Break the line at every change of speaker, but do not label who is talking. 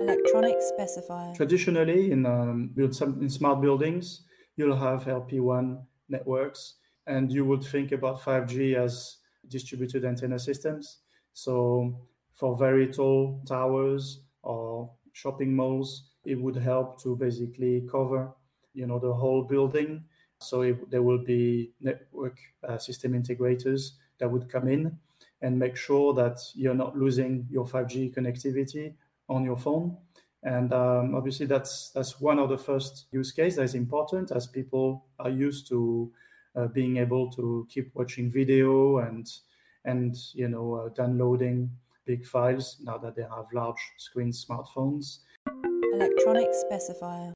Electronic specifier.
Traditionally, in, um, in smart buildings, you'll have LPWAN networks, and you would think about 5G as distributed antenna systems. So, for very tall towers or shopping malls, it would help to basically cover, you know, the whole building. So it, there will be network uh, system integrators that would come in and make sure that you're not losing your 5G connectivity on your phone. And um, obviously, that's that's one of the first use case that is important as people are used to uh, being able to keep watching video and and you know uh, downloading big files now that they have large screen smartphones.
Electronic specifier.